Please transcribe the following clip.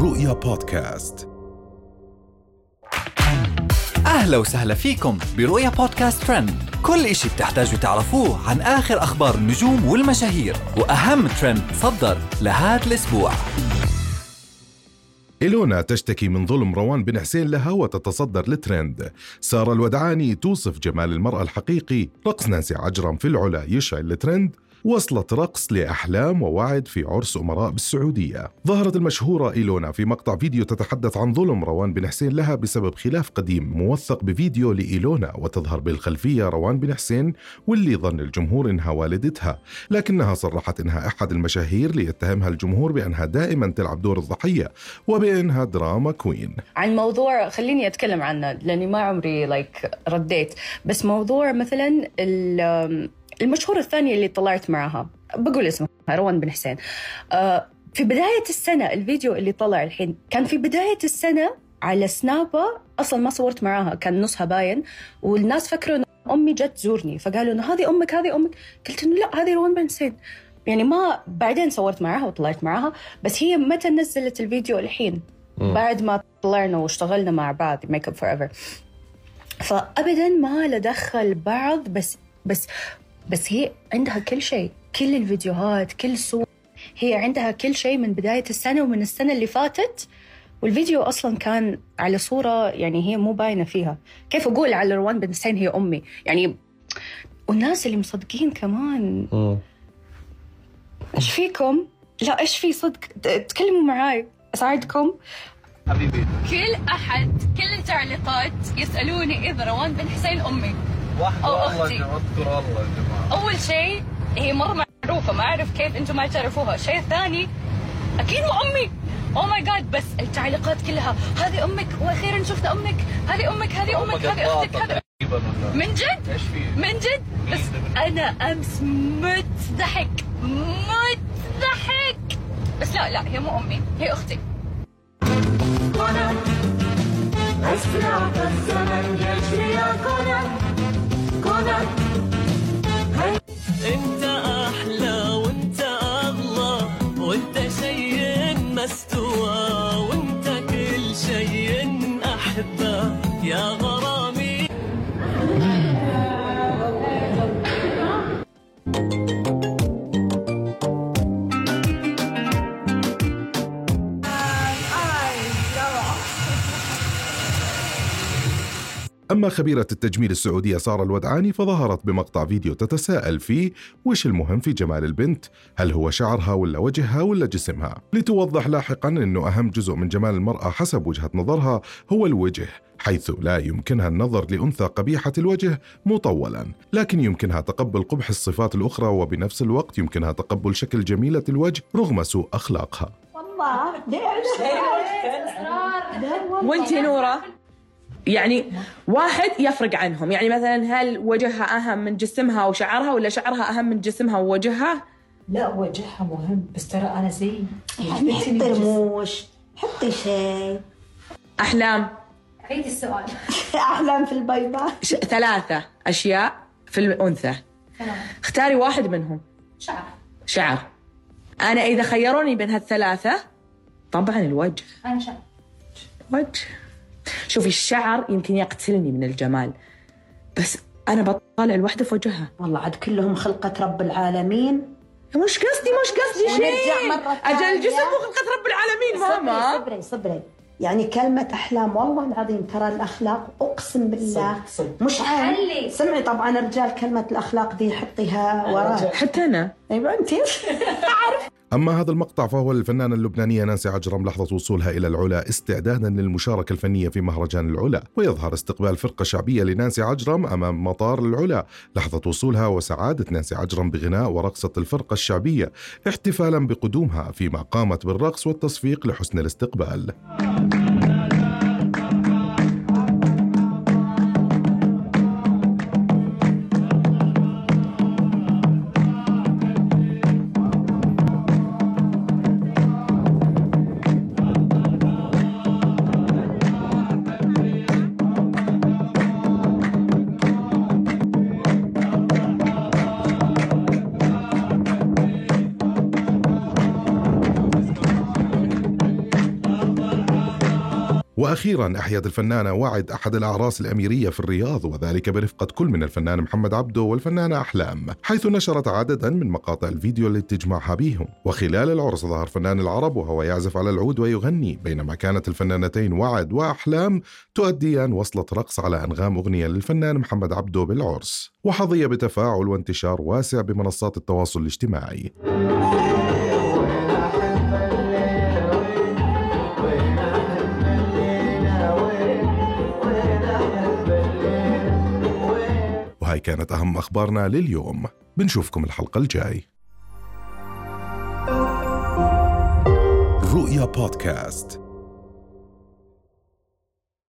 رؤيا بودكاست. أهلا وسهلا فيكم برؤيا بودكاست ترند. كل إشي بتحتاجوا تعرفوه عن آخر أخبار النجوم والمشاهير وأهم ترند صدر لهذا الأسبوع. إلونا تشتكي من ظلم روان بن حسين لها وتتصدر الترند سارة الودعاني توصف جمال المرأة الحقيقي رقص نانسي عجرم في العلا يشعل الترند وصلت رقص لأحلام ووعد في عرس أمراء بالسعودية. ظهرت المشهورة إيلونا في مقطع فيديو تتحدث عن ظلم روان بن حسين لها بسبب خلاف قديم موثق بفيديو لإيلونا وتظهر بالخلفية روان بن حسين واللي ظن الجمهور إنها والدتها. لكنها صرحت إنها أحد المشاهير ليتهمها الجمهور بأنها دائما تلعب دور الضحية وبأنها drama queen. عن موضوع خليني أتكلم عنه لأني ما عمري like رديت. بس موضوع مثلا المشهورة الثانية اللي طلعت معها بقول اسمها روان بن حسين. آه، في بداية السنة الفيديو اللي طلع الحين كان في بداية السنة على سنابة أصلا ما صورت معاها كان نصها باين والناس فكروا إن أمي جت تزورني فقالوا إنه هذه أمك هذه أمك. قلت إنه لا هذه روان بن حسين. يعني ما بعدين صورت معاها وطلعت معاها بس هي متى نزلت الفيديو الحين؟ بعد ما طلعنا واشتغلنا مع بعض Make Up For Ever فابدا ما له دخل بعض بس بس بس هي عندها كل شيء كل الفيديوهات كل الصور هي عندها كل شيء من بداية السنة ومن السنة اللي فاتت. والفيديو أصلا كان على صورة يعني هي مو باينة فيها. كيف أقول على روان بن حسين هي أمي؟ يعني والناس اللي مصدقين كمان. إيش فيكم؟ لا إيش في صدق؟ تكلموا معاي. أساعدكم. حبيبي. كل أحد كل التعليقات يسألوني إذا روان بن حسين أمي. واحد أو والله أختي. يا جماعة، أذكر الله يا جماعة. أول شيء هي مرة معروفة ما أعرف كيف أنتم ما تعرفوها. الشيء الثاني أكيد مو أمي. أو ماي جاد بس التعليقات كلها هذه أمك وأخيرا شفت أمك. هذه أمك هذه أمك هذه أختك هذه من جد؟ إيش في؟ من جد؟ بس أنا أمس مت ضحك مت ضحك بس لا لا هي مو أمي هي أختي. انت أحلى وانت اغلى وانت شيء مستوى وانت كل شيء احبه. يا غرامي أما خبيرة التجميل السعودية سارة الودعاني فظهرت بمقطع فيديو تتساءل فيه وش المهم في جمال البنت؟ هل هو شعرها ولا وجهها ولا جسمها؟ لتوضح لاحقا أنه أهم جزء من جمال المرأة حسب وجهة نظرها هو الوجه حيث لا يمكنها النظر لأنثى قبيحة الوجه مطولا لكن يمكنها تقبل قبح الصفات الأخرى وبنفس الوقت يمكنها تقبل شكل جميلة الوجه رغم سوء أخلاقها. وانتي نورة؟ يعني واحد يفرق عنهم. يعني مثلا هل وجهها أهم من جسمها وشعرها ولا شعرها أهم من جسمها ووجهها؟ لا وجهها مهم. بس ترى أنا زي يعني حطي رموش حطي شيء. أحلام. أحلام في البيضاء ش... ثلاثة أشياء في الأنثى. اختاري واحد منهم. شعر. شعر. أنا إذا خيروني بين هالثلاثة طبعا الوجه. أنا شعر. وجه. شوفي الشعر يمكن يقتلني من الجمال بس أنا بطالع الوحدة في وجهها. والله عاد كلهم خلقة رب العالمين. مش قصدي مش قصدي شيء. ثانية. الجسم مو خلقة رب العالمين ماما. صبري صبري يعني كلمة أحلام والله العظيم ترى الأخلاق أقسم بالله. صدق صدق. مش عين سمعي طبعا رجال كلمة الأخلاق دي حطيها وراه حتى أنا. أيوة أنت. أما هذا المقطع فهو للفنانة اللبنانية نانسي عجرم لحظة وصولها إلى العلا استعدادا للمشاركة الفنية في مهرجان العلا ويظهر استقبال فرقة شعبية لنانسي عجرم أمام مطار العلا. لحظة وصولها وسعادة نانسي عجرم بغناء ورقصة الفرقة الشعبية احتفالا بقدومها فيما قامت بالرقص والتصفيق لحسن الاستقبال. وأخيرا احيت الفنانة وعد أحد الأعراس الأميرية في الرياض وذلك برفقة كل من الفنان محمد عبده والفنانة أحلام حيث نشرت عددا من مقاطع الفيديو التي تجمعها بهم. وخلال العرس ظهر فنان العرب وهو يعزف على العود ويغني. بينما كانت الفنانتين وعد وأحلام تؤديان وصله رقص على أنغام أغنية للفنان محمد عبده بالعرس. وحظي بتفاعل وانتشار واسع بمنصات التواصل الاجتماعي. وهاي كانت أهم أخبارنا لليوم. بنشوفكم الحلقة الجاي. رؤيا بودكاست.